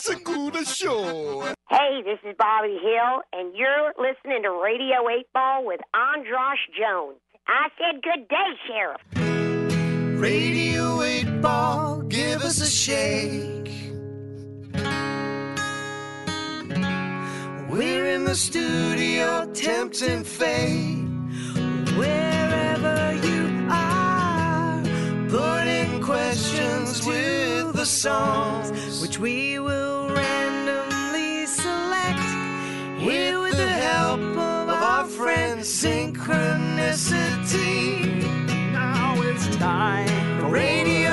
Segura Show. Hey, this is Bobby Hill, and you're listening to Radio 8 Ball with Andras Jones. I said good day, Sheriff. Radio 8 Ball, give us a shake. We're in the studio, tempting fate. Wherever you are, putting questions with the songs, which we will randomly select. Here with the help of our friend Synchronicity. Now it's time for Radio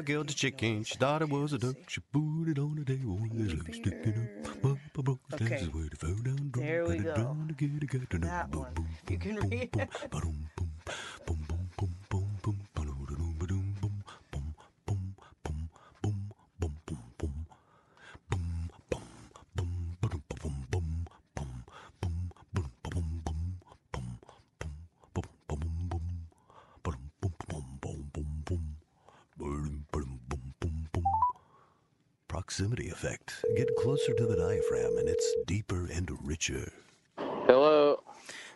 Mama killed the chicken. She thought it was a duck. She put it on the table with his sticking up. Up, up, up, Okay. where it fell down. There we go. down to get it, got it down. That one. You can read it. Proximity effect. Get closer to the diaphragm and it's deeper and richer. Hello.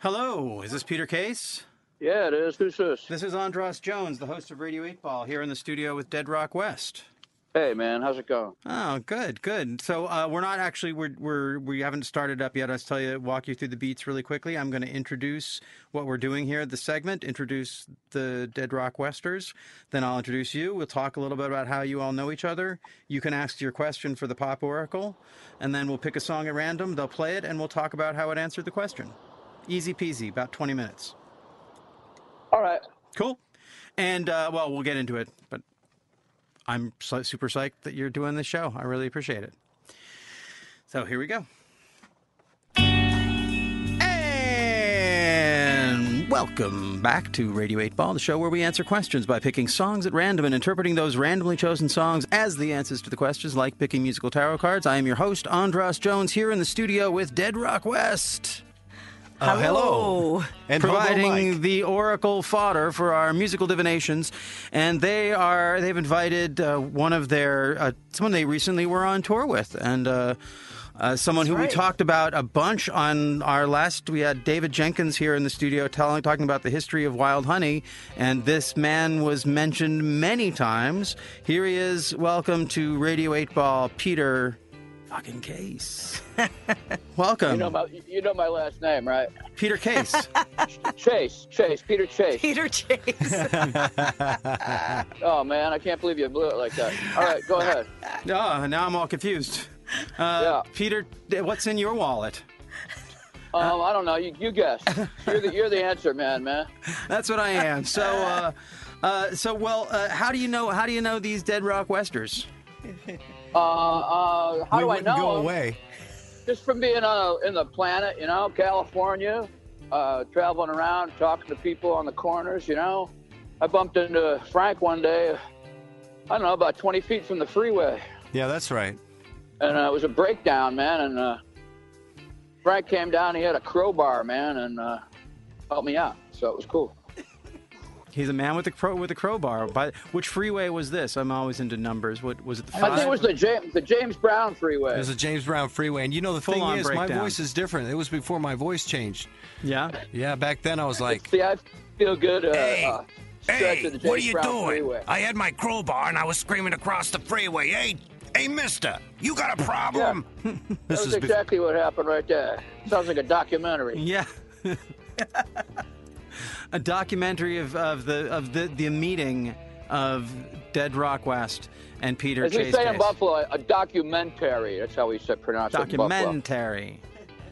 Hello, is this Peter Case? Yeah, it is. Who's this? This is Andras Jones, the host of Radio 8 Ball, here in the studio with Dead Rock West. Hey, man. How's it going? Oh, good, good. So uh, we're not actually we're, we're we haven't started up yet. I'll tell you, walk you through the beats really quickly. I'm going to introduce what we're doing here the segment. Introduce the Dead Rock Westers. Then I'll introduce you. We'll talk a little bit about how you all know each other. You can ask your question for the Pop Oracle, and then we'll pick a song at random. They'll play it, and we'll talk about how it answered the question. Easy peasy, about 20 minutes. All right. Cool. And uh, well, we'll get into it, but I'm super psyched that you're doing this show. I really appreciate it. So here we go. And welcome back to Radio 8 Ball, the show where we answer questions by picking songs at random and interpreting those randomly chosen songs as the answers to the questions, like picking musical tarot cards. I am your host, Andras Jones, here in the studio with Dead Rock West Uh, hello. And Hobo providing the oracle fodder for our musical divinations, and they are they've invited uh, one of their uh, someone they recently were on tour with, and. Uh, uh, someone who we talked about a bunch on our last. We had David Jenkins here in the studio telling, talking about the history of wild honey, and this man was mentioned many times. Here he is. Welcome to Radio Eight Ball, Peter fucking Case. Welcome, You know my you know my last name, right? Peter Case. Chase. Chase. Peter Chase. Peter Chase. Oh man, I can't believe you blew it like that. All right, go ahead. Oh, now I'm all confused. Uh, Yeah. Peter, what's in your wallet? Um, I don't know. You, you guess. You're the you're the answer man, man. That's what I am. So, uh, uh, so well, uh, how do you know? How do you know these Dead Rock Westers? Uh, uh, how we do I know? go away. Just from being on a, in the planet, you know, California, uh, traveling around, talking to people on the corners, you know. I bumped into Frank one day. I don't know, about 20 feet from the freeway. Yeah, that's right. and uh, it was a breakdown, man. And uh, Frank came down. He had a crowbar, man, and uh, helped me out. So it was cool. He's a man with a crow with a crowbar. But which freeway was this? I'm always into numbers. What was it? The I five? think it was the James the James Brown Freeway. There's a James Brown freeway, and you know the thing Full-on is, my voice is different. It was before my voice changed. yeah. Yeah, back then I was like, See, I feel good. Uh, Hey, uh, stretch of the James what are you Brown doing? Freeway. I had my crowbar and I was screaming across the freeway. Hey, hey, mister, you got a problem? That this was is bef- exactly what happened right there. Sounds like a documentary. Yeah. a documentary of, of the of the the meeting of Dead Rock West and Peter As we Chase. say in Buffalo, a documentary. That's how we say pronounce it. Documentary.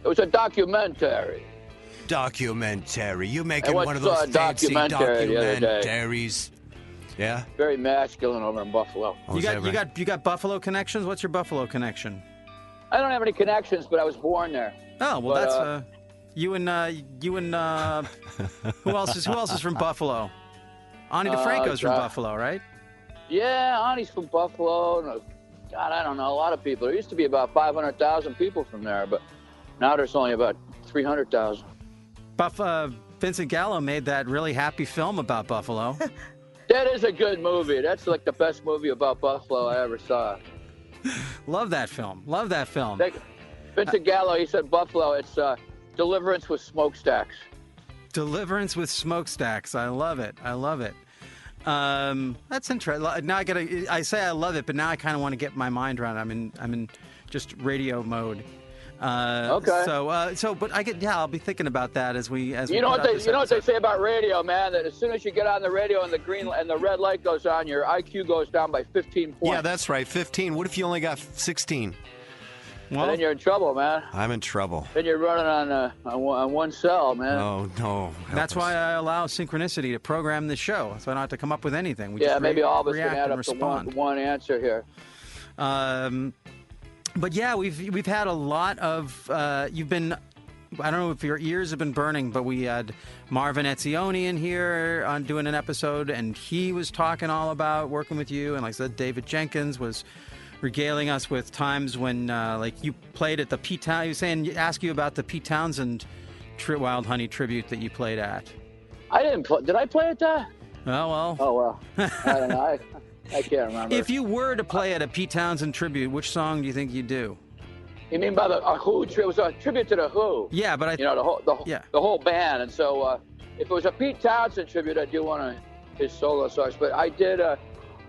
It was a documentary. documentary. You making I one of those a fancy documentary the other day. documentaries? Yeah. Very masculine over in Buffalo. Oh, You got that you got you got Buffalo connections. What's your Buffalo connection? I don't have any connections, but I was born there. Oh well, But, that's uh, uh, You and uh, you and uh, who else is who else is from Buffalo? Ani DiFranco's from uh, Buffalo, right? Yeah, Ani's from Buffalo. And, uh, God, I don't know. A lot of people. There used to be about 500,000 people from there, but now there's only about 300,000. Buff uh, Vincent Gallo made that really happy film about Buffalo. That is a good movie. That's like the best movie about Buffalo I ever saw. Love that film. Love that film. Like, Vincent Gallo, he said Buffalo, it's uh, Deliverance with smokestacks. Deliverance with smokestacks. I love it. I love it. Um, that's interesting. Now I gotta. I say I love it, but now I kind of want to get my mind around. it. I'm in. I'm in just radio mode. Uh, Okay. So, uh, so, but I get. Yeah, I'll be thinking about that as we as we. You know what they this you know what they say about radio, man? That as soon as you get on the radio and the green and the red light goes on, your IQ goes down by 15 points. Yeah, that's right. 15. What if you only got 16? And Well, then you're in trouble, man. I'm in trouble. Then you're running on uh, on, one, on one cell, man. Oh, no. That's us. why I allow synchronicity to program the show, so I don't have to come up with anything. We yeah, just maybe re- all of us react can add and up to one, respond. one answer here. Um, but yeah, we've we've had a lot of. Uh, you've been. I don't know if your ears have been burning, but we had Marvin Etzioni in here on doing an episode, and he was talking all about working with you. And like I said, David Jenkins was regaling us with times when, uh, like, you played at the Pete Town. He was saying, ask you about the Pete Townshend tri- Wild Honey tribute that you played at. I didn't play. Did I play at that? Oh well. Oh well, I don't know. I, I can't remember. If you were to play at a Pete Townshend tribute, which song do you think you'd do? you mean by the a Who? It was a tribute to the Who. Yeah, but I You know the whole the, whole- Yeah. the whole band, and so uh, if it was a Pete Townsend tribute, I'd do one of his solo songs. But I did. Uh,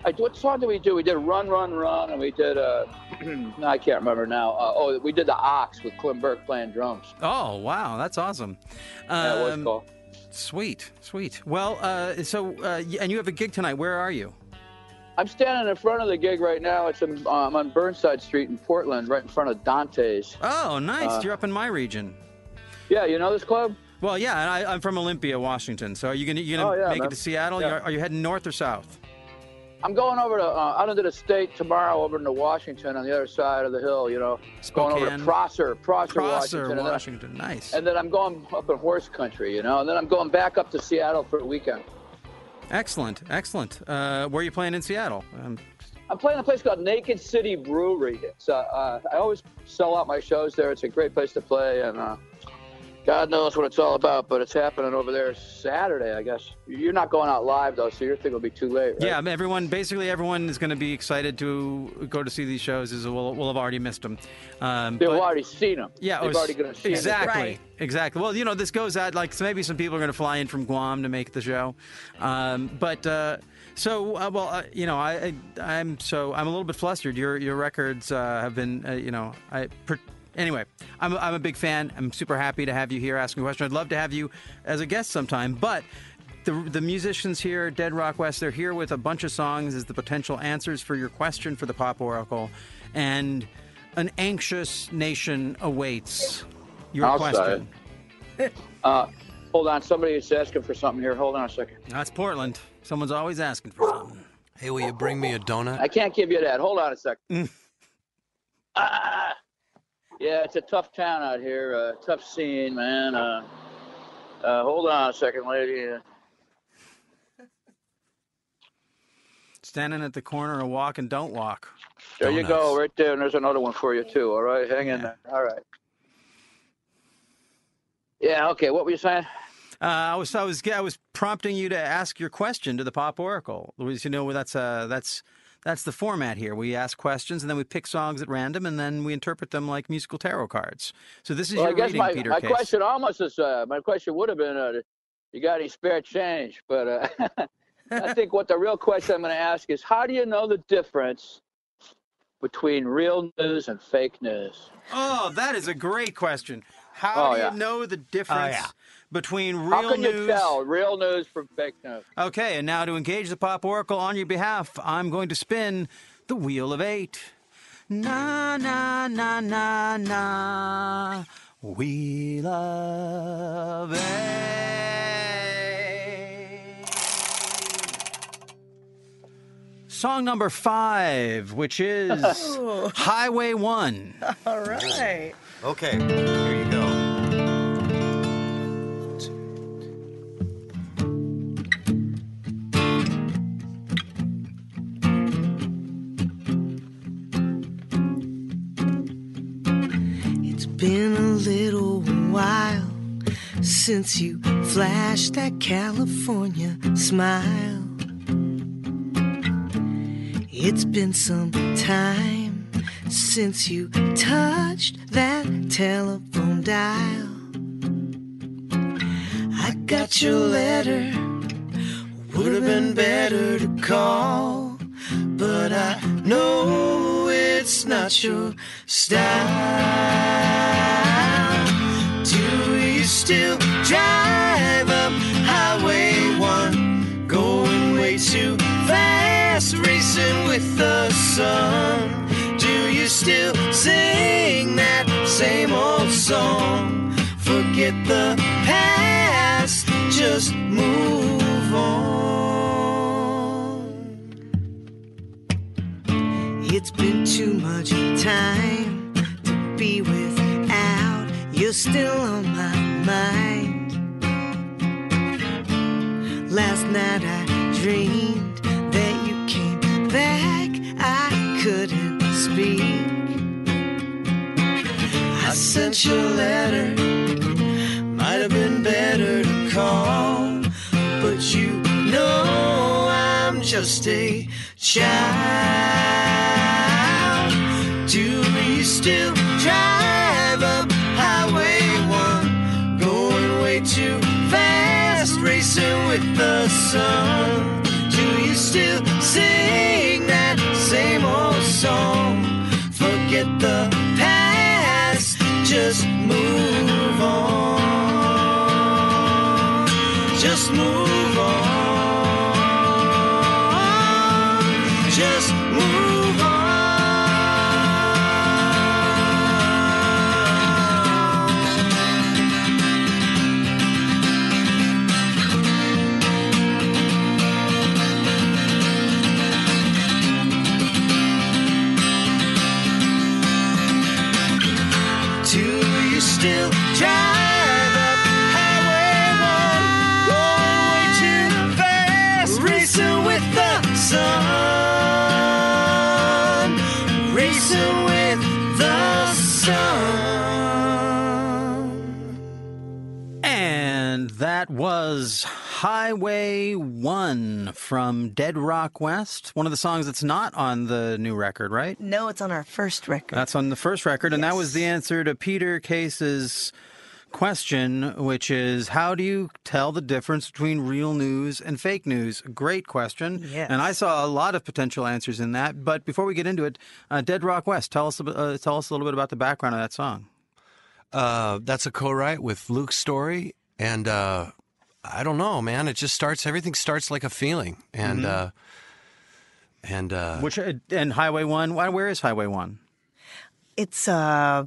I what song did we do? We did Run, Run, Run, and we did. Uh, no, I can't remember now. Uh, oh, we did the Ox with Clem Burke playing drums. Oh wow, that's awesome. That was Um, cool. Sweet, sweet. Well, uh, so uh, and you have a gig tonight. Where are you? I'm standing in front of the gig right now. It's in, um, on Burnside Street in Portland, right in front of Dante's. Oh, nice. Uh, You're up in my region. Yeah, you know this club? Well, yeah, and I, I'm from Olympia, Washington. So are you gonna you gonna Oh, yeah, make man. it to Seattle? Yeah. Are you heading north or south? I'm going over to uh, out into the state tomorrow, over into Washington on the other side of the hill. You know, going over to Prosser, Prosser, Prosser, Washington, and then, Washington. Nice. and then I'm going up in horse country. You know, and then I'm going back up to Seattle for a weekend. Excellent, excellent. Uh, where are you playing in Seattle? Um, I'm playing a place called Naked City Brewery. It's uh, uh, I always sell out my shows there. It's a great place to play, and uh, God knows what it's all about. But it's happening over there Saturday, I guess. You're not going out live though, so your thing will be too late. Right? Yeah, everyone. Basically, everyone is going to be excited to go to see these shows. Is we'll, we'll have already missed them. Um, they've but- already seen them. Yeah, they've was- already gonna see 'em. exactly, Right. exactly. Well, you know, this goes out like so maybe some people are going to fly in from Guam to make the show, um, but uh, so uh, well, uh, you know, I, I I'm so I'm a little bit flustered. Your your records uh, have been, uh, you know, I. Per- Anyway, I'm, I'm a big fan. I'm super happy to have you here asking a question. I'd love to have you as a guest sometime, but the, the musicians here, Dead Rock West, they're here with a bunch of songs as the potential answers for your question for the Pop Oracle. And an anxious nation awaits your I'll question. Uh, hold on, somebody is asking for something here. Hold on a second. That's Portland. Someone's always asking for something. Hey, will you bring me a donut? I can't give you that. Hold on a second. Ah, yeah, it's a tough town out here. Uh, tough scene, man. Uh, uh, hold on a second, lady. Standing at the corner of walk and don't walk. There you go, right there. And there's another one for you too. All right, hang in there. All right. Yeah. Okay. What were you saying? Uh, I was I was I was prompting you to ask your question to the Pop Oracle. Louise, you know that's uh that's that's the format here. We ask questions and then we pick songs at random and then we interpret them like musical tarot cards. So this is Well, I your guess reading, my, Peter my Case. question almost is uh, my question would have been, uh, you got any spare change? But uh, I think what the real question I'm going to ask is, how do you know the difference between real news and fake news? Oh, that is a great question. How Oh, do yeah. you know the oh, difference yeah. between real How can news? you tell real news from fake news? Okay, and now to engage the Pop Oracle on your behalf, I'm going to spin the Wheel of Eight. Na na na na na. Wheel of Eight. Song number five, which is Highway One. All right. Okay, here you go. It's been a little while since you flashed that California smile. It's been some time since you touched that telephone dial. I got your letter. Would have been better to call, but I know it's not your style. Do you still drive up Highway 1? Going way too fast, racing with the sun. Still sing that same old song? Forget the past, just move on. It's been too much time to be without. You're still on my mind. Last night I dreamed sent you a letter. Might have been better to call, but you know I'm just a child. Do you still drive up Highway 1? Going way too fast, racing with the sun. Do you still sing that was Highway 1 from Dead Rock West, one of the songs that's not on the new record, right? No, it's on our first record. That's on the first record, and that was the answer to Peter Case's question, which is how do you tell the difference between real news and fake news? Great question. Yes. And I saw a lot of potential answers in that. But before we get into it, uh, Dead Rock West, tell us, a uh, tell us a little bit about the background of that song. Uh, that's a co-write with Luke Story, and uh, I don't know, man. It just starts. Everything starts like a feeling, and uh, and uh, Which uh, and Highway One. why- Where is Highway One? It's uh,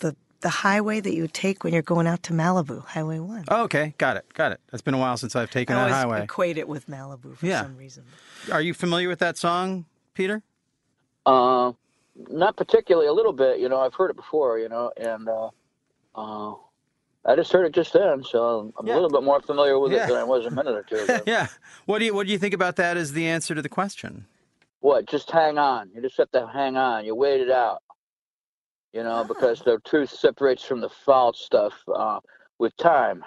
the the highway that you take when you're going out to Malibu, Highway One. Oh, okay, got it, got it. It's been a while since I've taken I that always highway. equate it with Malibu for Yeah. some reason. Are you familiar with that song, Peter? Uh, not particularly. A little bit, you know. I've heard it before, you know, and uh, uh, I just heard it just then, so I'm Yeah. a little bit more familiar with Yeah. it than I was a minute or two ago. yeah. What do you What do you think about that as the answer to the question? what? Just hang on. You just have to hang on. You wait it out. You know, because the truth separates from the false stuff uh, with time.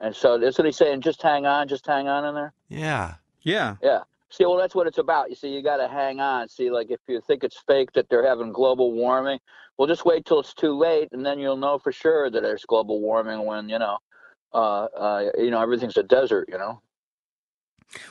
And so, isn't he saying just hang on, just hang on in there? yeah, Yeah. Yeah. See, well, that's what it's about. You see, you got to hang on. See, like if you think it's fake that they're having global warming, well, just wait till it's too late, and then you'll know for sure that there's global warming when you know, uh, uh, you know, everything's a desert. You know.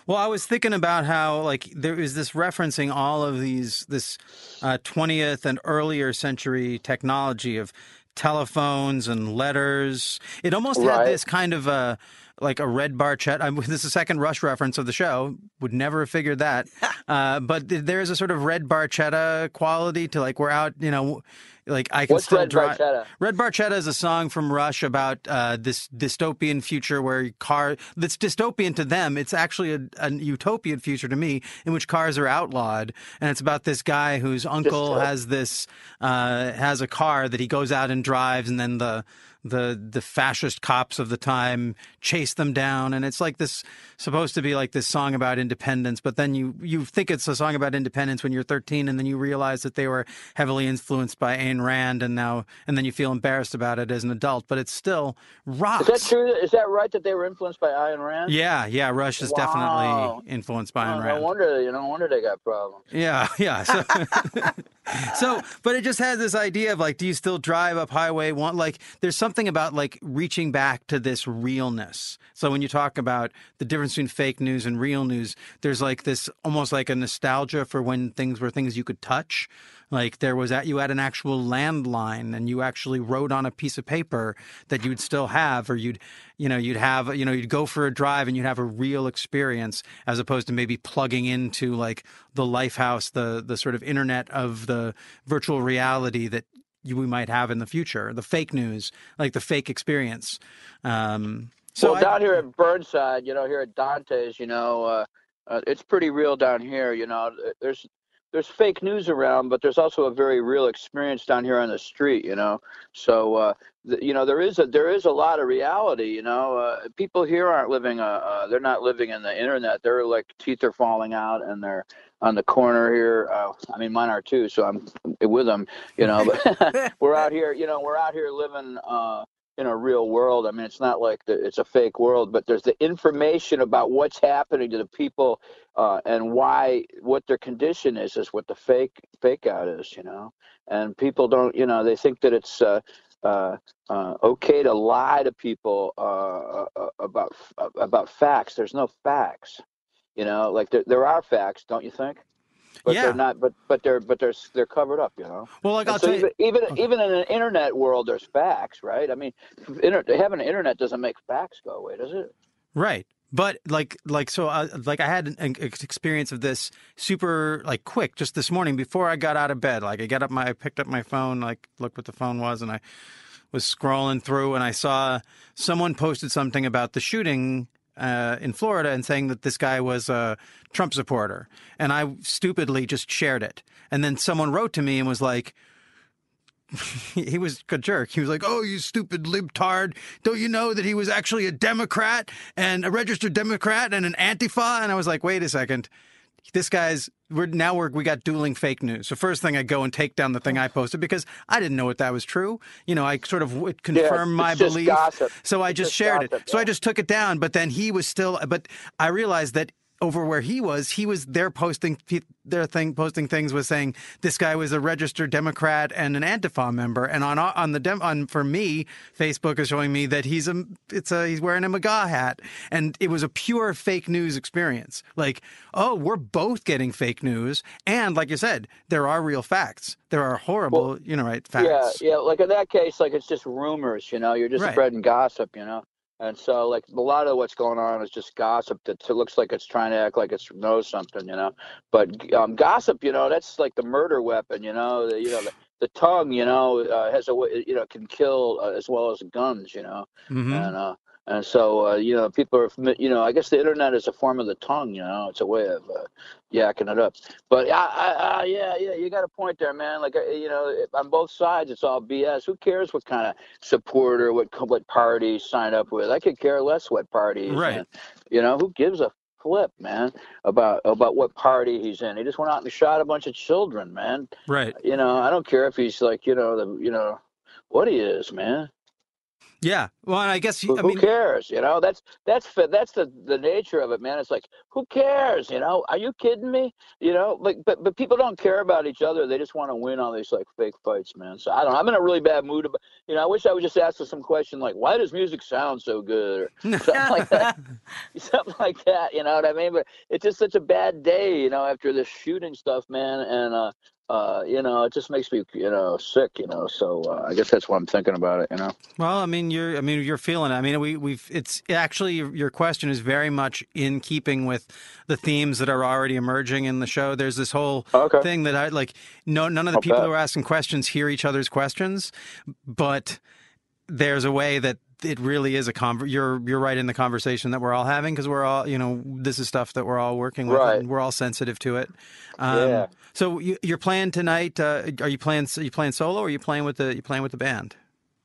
Well, I was thinking about how like there is this referencing all of these this uh, 20th and earlier century technology of telephones and letters. It almost had this kind of a like a red barchetta. I, this is the second Rush reference of the show. Would never have figured that. uh, but there is a sort of red barchetta quality to like we're out, you know, like I can What's still Red drive. Barchetta? Red Barchetta is a song from Rush about uh, this dystopian future where car that's dystopian to them. It's actually a, a utopian future to me in which cars are outlawed, and it's about this guy whose uncle Dystop- has this uh, has a car that he goes out and drives, and then the the the fascist cops of the time chase them down and it's like this supposed to be like this song about independence but then you you think it's a song about independence when you're 13 and then you realize that they were heavily influenced by Ayn Rand and now and then you feel embarrassed about it as an adult but it's still rocks Is that true? Is that right that they were influenced by Ayn Rand? yeah yeah Rush is Wow. definitely influenced by Oh, Ayn no Rand wonder you know, no wonder they got problems. yeah, yeah. So, so, but it just has this idea of like, do you still drive up Highway One? Like, there's something about like reaching back to this realness. So when you talk about the difference between fake news and real news, there's like this almost like a nostalgia for when things were things you could touch. Like there was that you had an actual landline and you actually wrote on a piece of paper that you'd still have, or you'd, you know, you'd have, you know, you'd go for a drive and you'd have a real experience as opposed to maybe plugging into like the Lifehouse, the the sort of internet of the virtual reality that you, we might have in the future, the fake news, like the fake experience. Um, so well, I- down here at Burnside, you know, here at Dante's, you know, uh, uh, it's pretty real down here. You know, there's there's fake news around, but there's also a very real experience down here on the street. You know, so uh, th- you know there is a there is a lot of reality. You know, uh, people here aren't living. Uh, uh, they're not living in the internet. They're like teeth are falling out, and they're on the corner here. Uh, I mean, mine are too, so I'm with them. You know, but we're out here. You know, we're out here living. Uh, in a real world. I mean, it's not like the, it's a fake world, but there's the information about what's happening to the people uh, and why what their condition is is what the fake fake out is, you know. And people don't, you know, they think that it's uh, uh, uh, okay to lie to people uh, uh, about about facts. There's no facts, you know. Like there, there are facts, don't you think? But Yeah. they're not. But but they're but they're they're covered up, you know. well, like And I'll so tell you, even even even in an internet world, there's facts, right? I mean, inter- having an internet doesn't make facts go away, does it? Right. But like like so uh, like I had an, an experience of this super like quick just this morning before I got out of bed. Like I got up my I picked up my phone, like looked what the phone was, and I was scrolling through and I saw someone posted something about the shooting uh, in Florida and saying that this guy was a Trump supporter, and I stupidly just shared it. And then someone wrote to me and was like, he was a jerk. He was like, "Oh, you stupid libtard! Don't you know that he was actually a Democrat and a registered Democrat and an Antifa?" And I was like, "Wait a second, this guy's we're now we're we got dueling fake news." So first thing I go and take down the thing I posted because I didn't know what that was true. You know, I sort of would confirm my belief, gossip. so I just just shared gossip, it. So I just took it down. But then he was still. But I realized that over where he was, he was there posting their thing, posting things was saying this guy was a registered Democrat and an Antifa member, and on on the dem, on for me, Facebook is showing me that he's a it's a he's wearing a MAGA hat, and it was a pure fake news experience. Like, oh, we're both getting fake news, and like you said, there are real facts. There are horrible, you know, right facts. Yeah, yeah. Like in that case, like it's just rumors. You know, you're just Right. spreading gossip. You know. And so, like a lot of what's going on is just gossip that it looks like it's trying to act like it knows something, you know. But um, gossip, you know, that's like the murder weapon, you know. The, you know, the, the tongue, you know, uh, has a way, you know, can kill uh, as well as guns, you know. Mhm. and uh and so uh, you know people are you know I guess the internet is a form of the tongue you know it's a way of uh, yakking it up. But I, I, I, yeah yeah you got a point there man. Like uh, you know on both sides it's all BS who cares what kind of supporter what what party you sign up with? I could care less what party Right. in. You know who gives a flip man about about what party he's in? He just went out and shot a bunch of children man. Right. you know I don't care if he's like you know the you know what he is man Yeah. Well, and I guess who, I who mean, cares? You know, that's that's that's the the nature of it, man. It's like, who cares? You know, are you kidding me? You know, like, but but people don't care about each other. They just want to win all these like fake fights, man. So I don't. know. I'm in a really bad mood. About, you know, I wish I would just ask some question like, why does music sound so good, or something like that. something like that. You know what I mean? But it's just such a bad day, you know, after this shooting stuff, man. And uh, uh, you know, it just makes me, you know, sick. You know, so uh, I guess that's why I'm thinking about it. You know. Well, I mean, you're. I mean, you're feeling it. I mean, we, we've. It's actually your question is very much in keeping with the themes that are already emerging in the show. There's this whole Okay. thing that I like. No, none of the I'll people bet. who are asking questions hear each other's questions, but there's a way that it really is a conver- you're you're right in the conversation that we're all having because we're all you know this is stuff that we're all working with Right. and we're all sensitive to it. Um, Yeah. So you, you're playing tonight. Uh, are you playing? Are you playing solo or are you playing with the you playing with the band?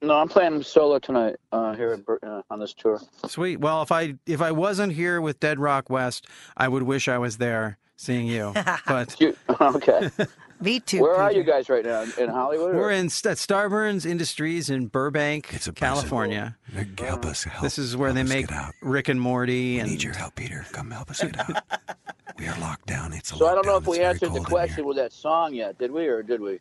No, I'm playing solo tonight uh, here at, uh, on this tour. Sweet. Well, if I if I wasn't here with Dead Rock West, I would wish I was there seeing you. But You, okay. Me too. Where are you guys right now? In Hollywood? we're in St- Starburns Industries in Burbank, It's a present. California. Help us. Help, This is where help they make Get out. Rick and Morty We and need your help, Peter. Come help us get out. we are locked down. It's a So I don't know if we It's very answered the question with that song yet, did we, or did we?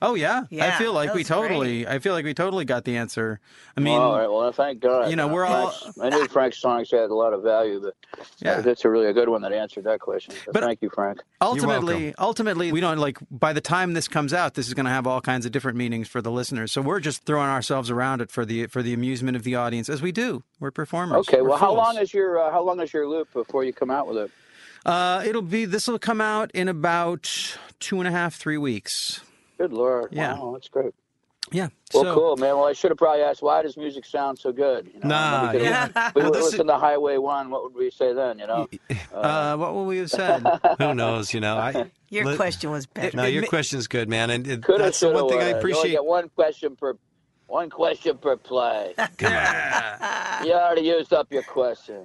Oh yeah, I feel like we was totally. I feel like we totally got the answer. I mean, all right. Well, thank God. you know, Uh, we're all- Frank's- I knew Frank's songs had a lot of value, but Yeah. that's a really a good one that answered that question. So But- thank you, Frank. ultimately, ultimately, we don't like. By the time this comes out, this is going to have all kinds of different meanings for the listeners. So we're just throwing ourselves around it for the for the amusement of the audience, as we do. We're performers. Okay. We're Well, how long is your uh, how long is your loop before you come out with it? Uh, it'll be. This will come out in about two and a half, three weeks. Good lord. Yeah. Wow, that's great. Yeah. Well, so, cool, man. Well, I should have probably asked why does music sound so good? You know? Nah, we could yeah. we Well, would this is- to Highway One. What would we say then? You know. Uh, what would we have said? Who knows? You know, I. Your Let- question was better. No, your question's good, man, and it, that's the one thing I woulda. You only appreciate. get one question per one question per play. Come on. you already used up your question.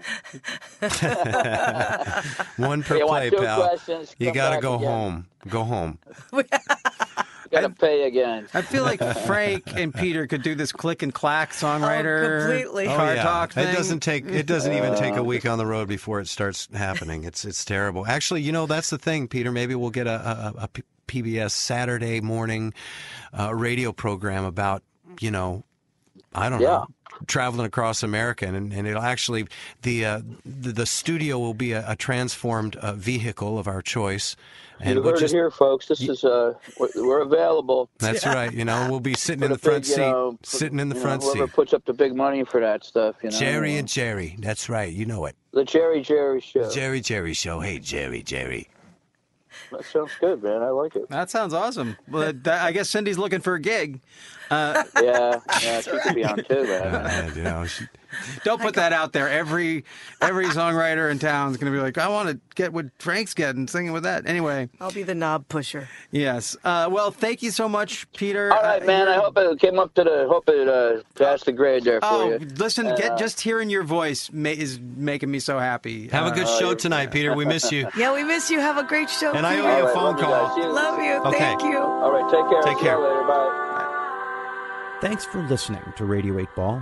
One per You play, pal. You got to go again. home. Go home. You got to pay again. I feel like Frank and Peter could do this click and clack songwriter completely. Oh, yeah. talk thing. It doesn't take. It doesn't even take a week on the road before it starts happening. It's it's terrible. Actually, you know that's the thing, Peter. Maybe we'll get a a PBS Saturday morning uh, radio program about you know, I don't Yeah. know. Traveling across America, and, and it'll actually the uh, the, the studio will be a, a transformed uh, vehicle of our choice, and you we'll heard just it here, folks. This is uh, we're, we're available. that's right. You know, we'll be sitting in the the front big, you seat, know, sitting in the you know, front whoever seat. puts up the big money for that stuff, you know. Jerry and Jerry. That's right. You know it. the Jerry Jerry show. Jerry Jerry show. Hey Jerry Jerry. That sounds good, man. I like it. That sounds awesome. Well, that, I guess Cindy's looking for a gig. Yeah, yeah, she could be on too, man. Uh, you know, she, Don't put that out there. Every every songwriter in town is going to be like, I want to get what Frank's getting, singing with that. Anyway, I'll be the knob pusher. yes. Uh, well, thank you so much, Peter. All right, Uh, man. I hope it came up to the. Hope it uh, passed the grade there for Oh, you. listen! Uh, get just hearing your voice ma- is making me so happy. have a Uh, good Oh, show you're- tonight, Peter. We miss you. Yeah, we miss you. Have a great show. And I owe you All a right, phone love you call. you. Love you. Okay. Thank you. All right, take care. Take See you care. later. Bye. Thanks for listening to Radio 8 Ball.